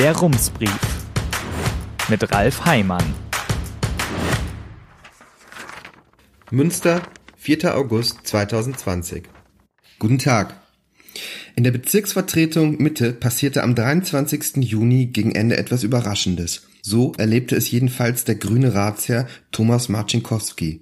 Der Rumsbrief mit Ralf Heimann. Münster, 4. August 2020. Guten Tag. In der Bezirksvertretung Mitte passierte am 23. Juni gegen Ende etwas Überraschendes. So erlebte es jedenfalls der grüne Ratsherr Thomas Marcinkowski.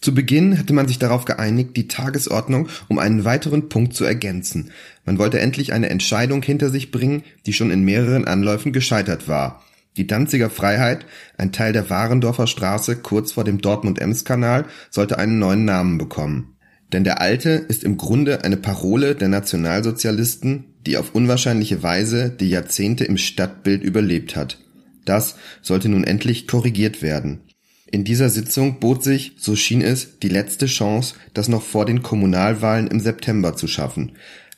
Zu Beginn hatte man sich darauf geeinigt, die Tagesordnung um einen weiteren Punkt zu ergänzen. Man wollte endlich eine Entscheidung hinter sich bringen, die schon in mehreren Anläufen gescheitert war. Die Danziger Freiheit, ein Teil der Warendorfer Straße kurz vor dem Dortmund-Ems-Kanal, sollte einen neuen Namen bekommen. Denn der alte ist im Grunde eine Parole der Nationalsozialisten, die auf unwahrscheinliche Weise die Jahrzehnte im Stadtbild überlebt hat. Das sollte nun endlich korrigiert werden. In dieser Sitzung bot sich, so schien es, die letzte Chance, das noch vor den Kommunalwahlen im September zu schaffen.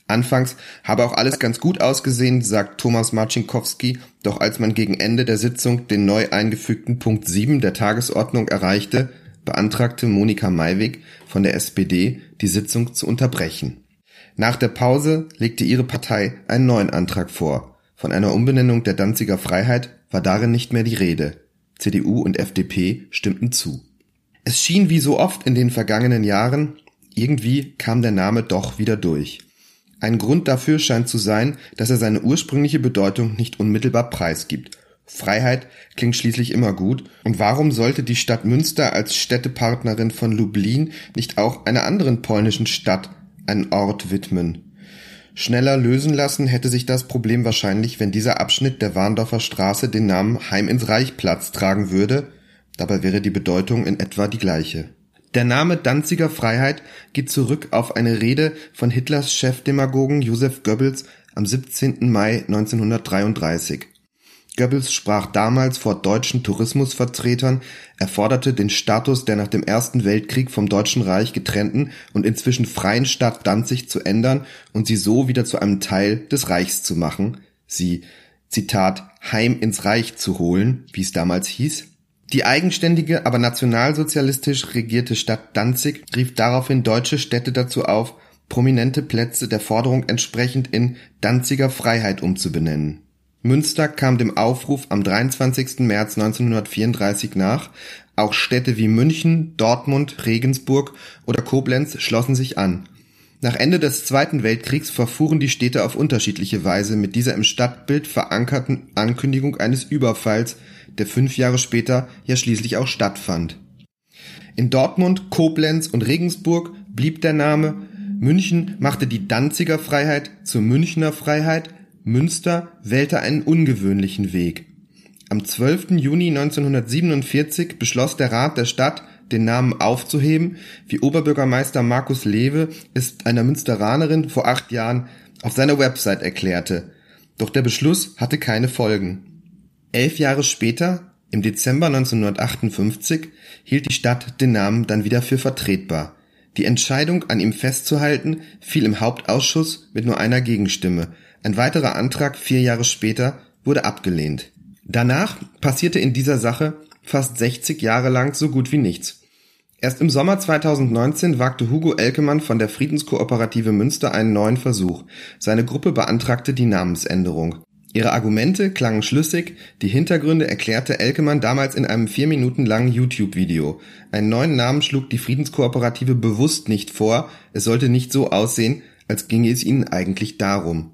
Anfangs habe auch alles ganz gut ausgesehen, sagt Thomas Marcinkowski, doch als man gegen Ende der Sitzung den neu eingefügten Punkt 7 der Tagesordnung erreichte, beantragte Monika Maiwig von der SPD, die Sitzung zu unterbrechen. Nach der Pause legte ihre Partei einen neuen Antrag vor. Von einer Umbenennung der Danziger Freiheit war darin nicht mehr die Rede. CDU und FDP stimmten zu. Es schien wie so oft in den vergangenen Jahren, irgendwie kam der Name doch wieder durch. Ein Grund dafür scheint zu sein, dass er seine ursprüngliche Bedeutung nicht unmittelbar preisgibt. Freiheit klingt schließlich immer gut, und warum sollte die Stadt Münster als Städtepartnerin von Lublin nicht auch einer anderen polnischen Stadt einen Ort widmen? Schneller lösen lassen hätte sich das Problem wahrscheinlich, wenn dieser Abschnitt der Warndorfer Straße den Namen Heim ins Reich Platz tragen würde, dabei wäre die Bedeutung in etwa die gleiche. Der Name Danziger Freiheit geht zurück auf eine Rede von Hitlers Chefdemagogen Josef Goebbels am 17. Mai 1933. Goebbels sprach damals vor deutschen Tourismusvertretern, er forderte den Status der nach dem Ersten Weltkrieg vom Deutschen Reich getrennten und inzwischen freien Stadt Danzig zu ändern und sie so wieder zu einem Teil des Reichs zu machen, sie, Zitat, heim ins Reich zu holen, wie es damals hieß. Die eigenständige, aber nationalsozialistisch regierte Stadt Danzig rief daraufhin deutsche Städte dazu auf, prominente Plätze der Forderung entsprechend in Danziger Freiheit umzubenennen. Münster kam dem Aufruf am 23. März 1934 nach, auch Städte wie München, Dortmund, Regensburg oder Koblenz schlossen sich an. Nach Ende des Zweiten Weltkriegs verfuhren die Städte auf unterschiedliche Weise mit dieser im Stadtbild verankerten Ankündigung eines Überfalls, der fünf Jahre später ja schließlich auch stattfand. In Dortmund, Koblenz und Regensburg blieb der Name, München machte die Danziger Freiheit zur Münchner Freiheit, Münster wählte einen ungewöhnlichen Weg. Am 12. Juni 1947 beschloss der Rat der Stadt, den Namen aufzuheben, wie Oberbürgermeister Markus Lewe es einer Münsteranerin vor acht Jahren auf seiner Website erklärte. Doch der Beschluss hatte keine Folgen. Elf Jahre später, im Dezember 1958, hielt die Stadt den Namen dann wieder für vertretbar. Die Entscheidung, an ihm festzuhalten, fiel im Hauptausschuss mit nur einer Gegenstimme. Ein weiterer Antrag vier Jahre später wurde abgelehnt. Danach passierte in dieser Sache fast 60 Jahre lang so gut wie nichts. Erst im Sommer 2019 wagte Hugo Elkemann von der Friedenskooperative Münster einen neuen Versuch. Seine Gruppe beantragte die Namensänderung. Ihre Argumente klangen schlüssig, die Hintergründe erklärte Elkemann damals in einem vier Minuten langen YouTube-Video. Einen neuen Namen schlug die Friedenskooperative bewusst nicht vor, es sollte nicht so aussehen, als ginge es ihnen eigentlich darum.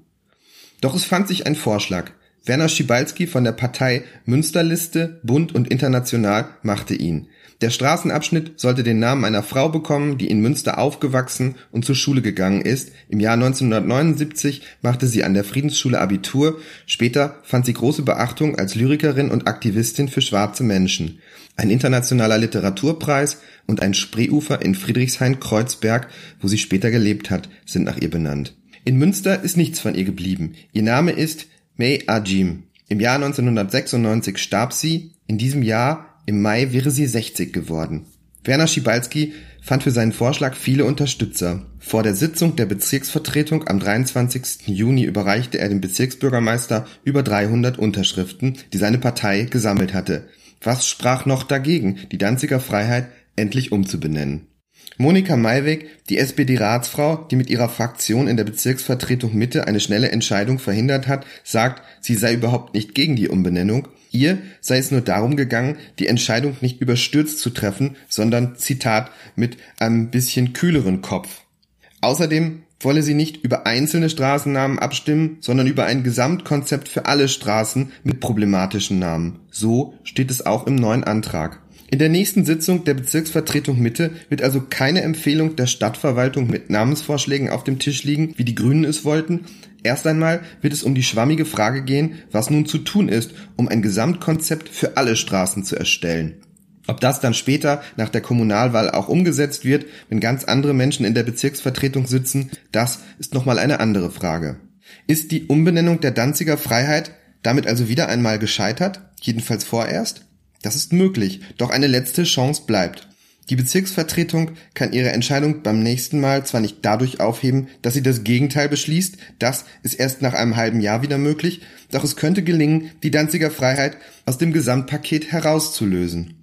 Doch es fand sich ein Vorschlag. Werner Schibalski von der Partei Münsterliste, Bund und International machte ihn. Der Straßenabschnitt sollte den Namen einer Frau bekommen, die in Münster aufgewachsen und zur Schule gegangen ist. Im Jahr 1979 machte sie an der Friedensschule Abitur. Später fand sie große Beachtung als Lyrikerin und Aktivistin für schwarze Menschen. Ein internationaler Literaturpreis und ein Spreeufer in Friedrichshain-Kreuzberg, wo sie später gelebt hat, sind nach ihr benannt. In Münster ist nichts von ihr geblieben. Ihr Name ist May Ajim. Im Jahr 1996 starb sie. In diesem Jahr, im Mai, wäre sie 60 geworden. Werner Schibalski fand für seinen Vorschlag viele Unterstützer. Vor der Sitzung der Bezirksvertretung am 23. Juni überreichte er dem Bezirksbürgermeister über 300 Unterschriften, die seine Partei gesammelt hatte. Was sprach noch dagegen, die Danziger Freiheit endlich umzubenennen? Monika Maiweg, die SPD-Ratsfrau, die mit ihrer Fraktion in der Bezirksvertretung Mitte eine schnelle Entscheidung verhindert hat, sagt, sie sei überhaupt nicht gegen die Umbenennung. Ihr sei es nur darum gegangen, die Entscheidung nicht überstürzt zu treffen, sondern, Zitat, mit einem bisschen kühleren Kopf. Außerdem wolle sie nicht über einzelne Straßennamen abstimmen, sondern über ein Gesamtkonzept für alle Straßen mit problematischen Namen. So steht es auch im neuen Antrag. In der nächsten Sitzung der Bezirksvertretung Mitte wird also keine Empfehlung der Stadtverwaltung mit Namensvorschlägen auf dem Tisch liegen, wie die Grünen es wollten. Erst einmal wird es um die schwammige Frage gehen, was nun zu tun ist, um ein Gesamtkonzept für alle Straßen zu erstellen. Ob das dann später nach der Kommunalwahl auch umgesetzt wird, wenn ganz andere Menschen in der Bezirksvertretung sitzen, das ist nochmal eine andere Frage. Ist die Umbenennung der Danziger Freiheit damit also wieder einmal gescheitert? Jedenfalls vorerst? Das ist möglich, doch eine letzte Chance bleibt. Die Bezirksvertretung kann ihre Entscheidung beim nächsten Mal zwar nicht dadurch aufheben, dass sie das Gegenteil beschließt, das ist erst nach einem halben Jahr wieder möglich, doch es könnte gelingen, die Danziger Freiheit aus dem Gesamtpaket herauszulösen.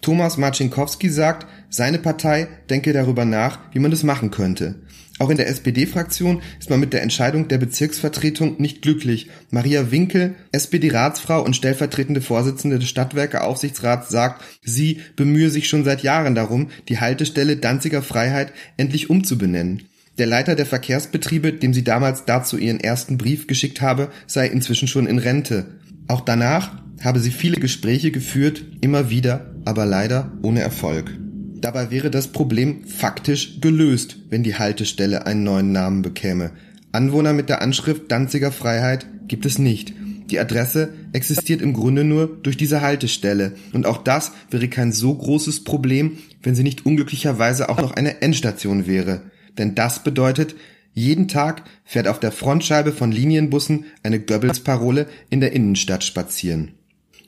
Thomas Marcinkowski sagt, seine Partei denke darüber nach, wie man das machen könnte. Auch in der SPD-Fraktion ist man mit der Entscheidung der Bezirksvertretung nicht glücklich. Maria Winkel, SPD-Ratsfrau und stellvertretende Vorsitzende des Stadtwerke-Aufsichtsrats, sagt, sie bemühe sich schon seit Jahren darum, die Haltestelle Danziger Freiheit endlich umzubenennen. Der Leiter der Verkehrsbetriebe, dem sie damals dazu ihren ersten Brief geschickt habe, sei inzwischen schon in Rente. Auch danach habe sie viele Gespräche geführt, immer wieder, aber leider ohne Erfolg. Dabei wäre das Problem faktisch gelöst, wenn die Haltestelle einen neuen Namen bekäme. Anwohner mit der Anschrift Danziger Freiheit gibt es nicht. Die Adresse existiert im Grunde nur durch diese Haltestelle. Und auch das wäre kein so großes Problem, wenn sie nicht unglücklicherweise auch noch eine Endstation wäre. Denn das bedeutet, jeden Tag fährt auf der Frontscheibe von Linienbussen eine Goebbels-Parole in der Innenstadt spazieren.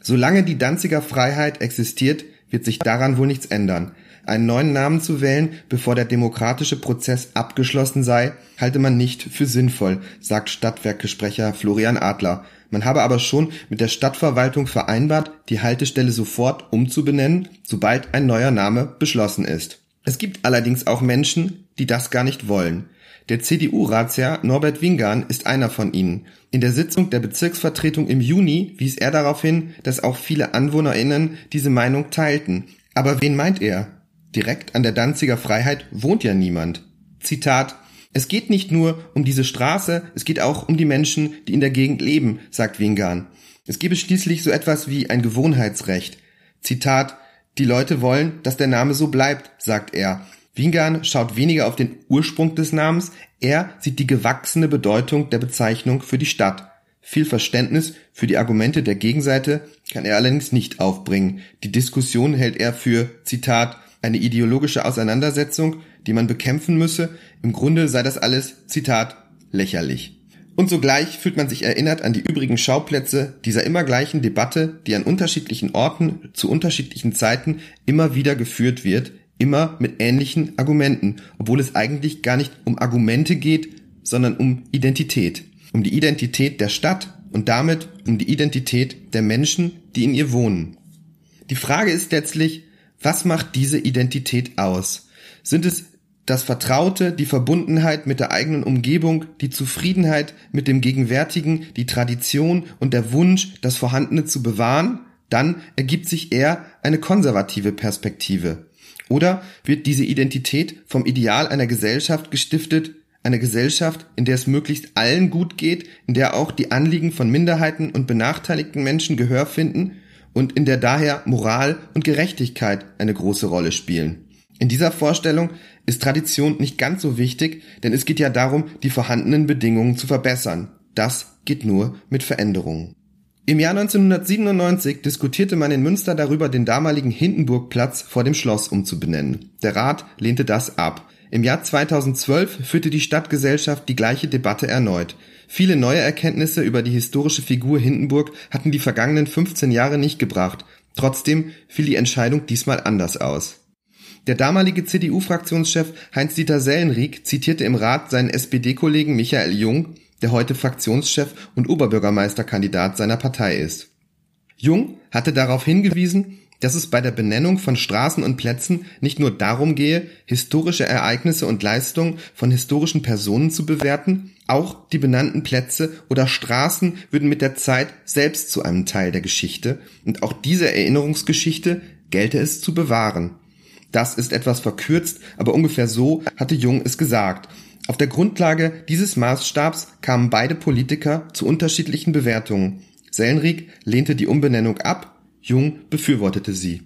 Solange die Danziger Freiheit existiert, wird sich daran wohl nichts ändern. Einen neuen Namen zu wählen, bevor der demokratische Prozess abgeschlossen sei, halte man nicht für sinnvoll, sagt Stadtwerkesprecher Florian Adler. Man habe aber schon mit der Stadtverwaltung vereinbart, die Haltestelle sofort umzubenennen, sobald ein neuer Name beschlossen ist. Es gibt allerdings auch Menschen, die das gar nicht wollen. Der CDU-Ratsherr Norbert Wingan ist einer von ihnen. In der Sitzung der Bezirksvertretung im Juni wies er darauf hin, dass auch viele AnwohnerInnen diese Meinung teilten. Aber wen meint er? Direkt an der Danziger Freiheit wohnt ja niemand. Zitat Es geht nicht nur um diese Straße, es geht auch um die Menschen, die in der Gegend leben, sagt Wingan. Es gebe schließlich so etwas wie ein Gewohnheitsrecht. Zitat Die Leute wollen, dass der Name so bleibt, sagt er. Wingan schaut weniger auf den Ursprung des Namens, er sieht die gewachsene Bedeutung der Bezeichnung für die Stadt. Viel Verständnis für die Argumente der Gegenseite kann er allerdings nicht aufbringen. Die Diskussion hält er für, Zitat, eine ideologische Auseinandersetzung, die man bekämpfen müsse, im Grunde sei das alles, Zitat, lächerlich. Und sogleich fühlt man sich erinnert an die übrigen Schauplätze dieser immer gleichen Debatte, die an unterschiedlichen Orten zu unterschiedlichen Zeiten immer wieder geführt wird, immer mit ähnlichen Argumenten, obwohl es eigentlich gar nicht um Argumente geht, sondern um Identität. Um die Identität der Stadt und damit um die Identität der Menschen, die in ihr wohnen. Die Frage ist letztlich, was macht diese Identität aus? Sind es das Vertraute, die Verbundenheit mit der eigenen Umgebung, die Zufriedenheit mit dem Gegenwärtigen, die Tradition und der Wunsch, das Vorhandene zu bewahren? Dann ergibt sich eher eine konservative Perspektive. Oder wird diese Identität vom Ideal einer Gesellschaft gestiftet, eine Gesellschaft, in der es möglichst allen gut geht, in der auch die Anliegen von Minderheiten und benachteiligten Menschen Gehör finden und in der daher Moral und Gerechtigkeit eine große Rolle spielen. In dieser Vorstellung ist Tradition nicht ganz so wichtig, denn es geht ja darum, die vorhandenen Bedingungen zu verbessern. Das geht nur mit Veränderungen. Im Jahr 1997 diskutierte man in Münster darüber, den damaligen Hindenburgplatz vor dem Schloss umzubenennen. Der Rat lehnte das ab. Im Jahr 2012 führte die Stadtgesellschaft die gleiche Debatte erneut. Viele neue Erkenntnisse über die historische Figur Hindenburg hatten die vergangenen 15 Jahre nicht gebracht. Trotzdem fiel die Entscheidung diesmal anders aus. Der damalige CDU-Fraktionschef Heinz-Dieter Sellenrieck zitierte im Rat seinen SPD-Kollegen Michael Jung, der heute Fraktionschef und Oberbürgermeisterkandidat seiner Partei ist. Jung hatte darauf hingewiesen, dass es bei der Benennung von Straßen und Plätzen nicht nur darum gehe, historische Ereignisse und Leistungen von historischen Personen zu bewerten, auch die benannten Plätze oder Straßen würden mit der Zeit selbst zu einem Teil der Geschichte und auch diese Erinnerungsgeschichte gelte es zu bewahren. Das ist etwas verkürzt, aber ungefähr so hatte Jung es gesagt. Auf der Grundlage dieses Maßstabs kamen beide Politiker zu unterschiedlichen Bewertungen. Sellenriek lehnte die Umbenennung ab, Jung befürwortete sie.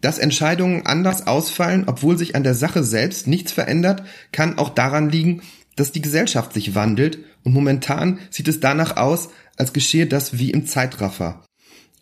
Dass Entscheidungen anders ausfallen, obwohl sich an der Sache selbst nichts verändert, kann auch daran liegen, dass die Gesellschaft sich wandelt und momentan sieht es danach aus, als geschehe das wie im Zeitraffer.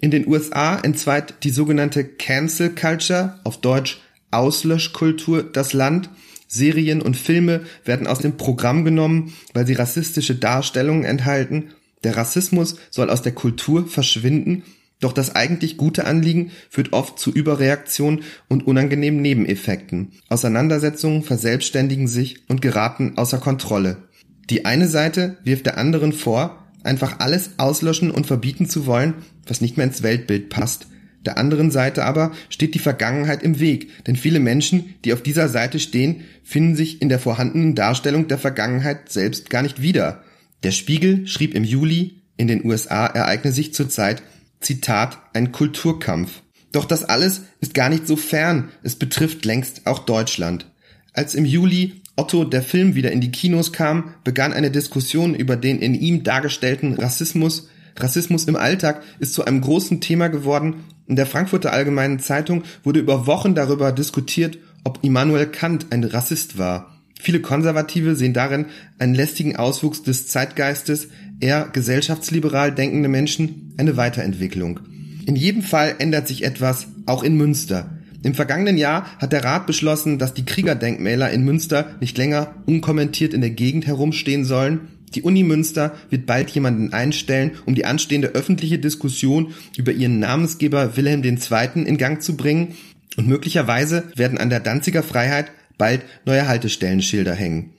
In den USA entzweit die sogenannte Cancel Culture, auf Deutsch Auslöschkultur, das Land. Serien und Filme werden aus dem Programm genommen, weil sie rassistische Darstellungen enthalten. Der Rassismus soll aus der Kultur verschwinden, doch das eigentlich gute Anliegen führt oft zu Überreaktionen und unangenehmen Nebeneffekten. Auseinandersetzungen verselbstständigen sich und geraten außer Kontrolle. Die eine Seite wirft der anderen vor, einfach alles auslöschen und verbieten zu wollen, was nicht mehr ins Weltbild passt. Der anderen Seite aber steht die Vergangenheit im Weg, denn viele Menschen, die auf dieser Seite stehen, finden sich in der vorhandenen Darstellung der Vergangenheit selbst gar nicht wieder. Der Spiegel schrieb im Juli, in den USA ereigne sich zurzeit, Zitat, ein Kulturkampf. Doch das alles ist gar nicht so fern, es betrifft längst auch Deutschland. Als im Juli Otto der Film wieder in die Kinos kam, begann eine Diskussion über den in ihm dargestellten Rassismus. Rassismus im Alltag ist zu einem großen Thema geworden. In der Frankfurter Allgemeinen Zeitung wurde über Wochen darüber diskutiert, ob Immanuel Kant ein Rassist war. Viele Konservative sehen darin einen lästigen Auswuchs des Zeitgeistes, eher gesellschaftsliberal denkende Menschen eine Weiterentwicklung. In jedem Fall ändert sich etwas, auch in Münster. Im vergangenen Jahr hat der Rat beschlossen, dass die Kriegerdenkmäler in Münster nicht länger unkommentiert in der Gegend herumstehen sollen. Die Uni Münster wird bald jemanden einstellen, um die anstehende öffentliche Diskussion über ihren Namensgeber Wilhelm II. in Gang zu bringen. Und möglicherweise werden an der Danziger Freiheit bald neue Haltestellenschilder hängen.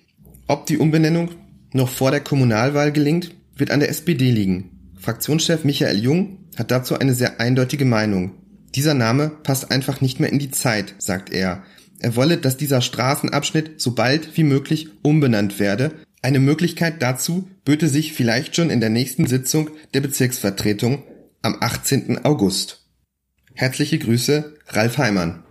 Ob die Umbenennung noch vor der Kommunalwahl gelingt, wird an der SPD liegen. Fraktionschef Michael Jung hat dazu eine sehr eindeutige Meinung. Dieser Name passt einfach nicht mehr in die Zeit, sagt er. Er wolle, dass dieser Straßenabschnitt so bald wie möglich umbenannt werde. Eine Möglichkeit dazu böte sich vielleicht schon in der nächsten Sitzung der Bezirksvertretung am 18. August. Herzliche Grüße, Ralf Heimann.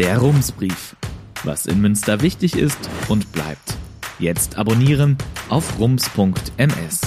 Der Rumsbrief. Was in Münster wichtig ist und bleibt. Jetzt abonnieren auf rums.ms.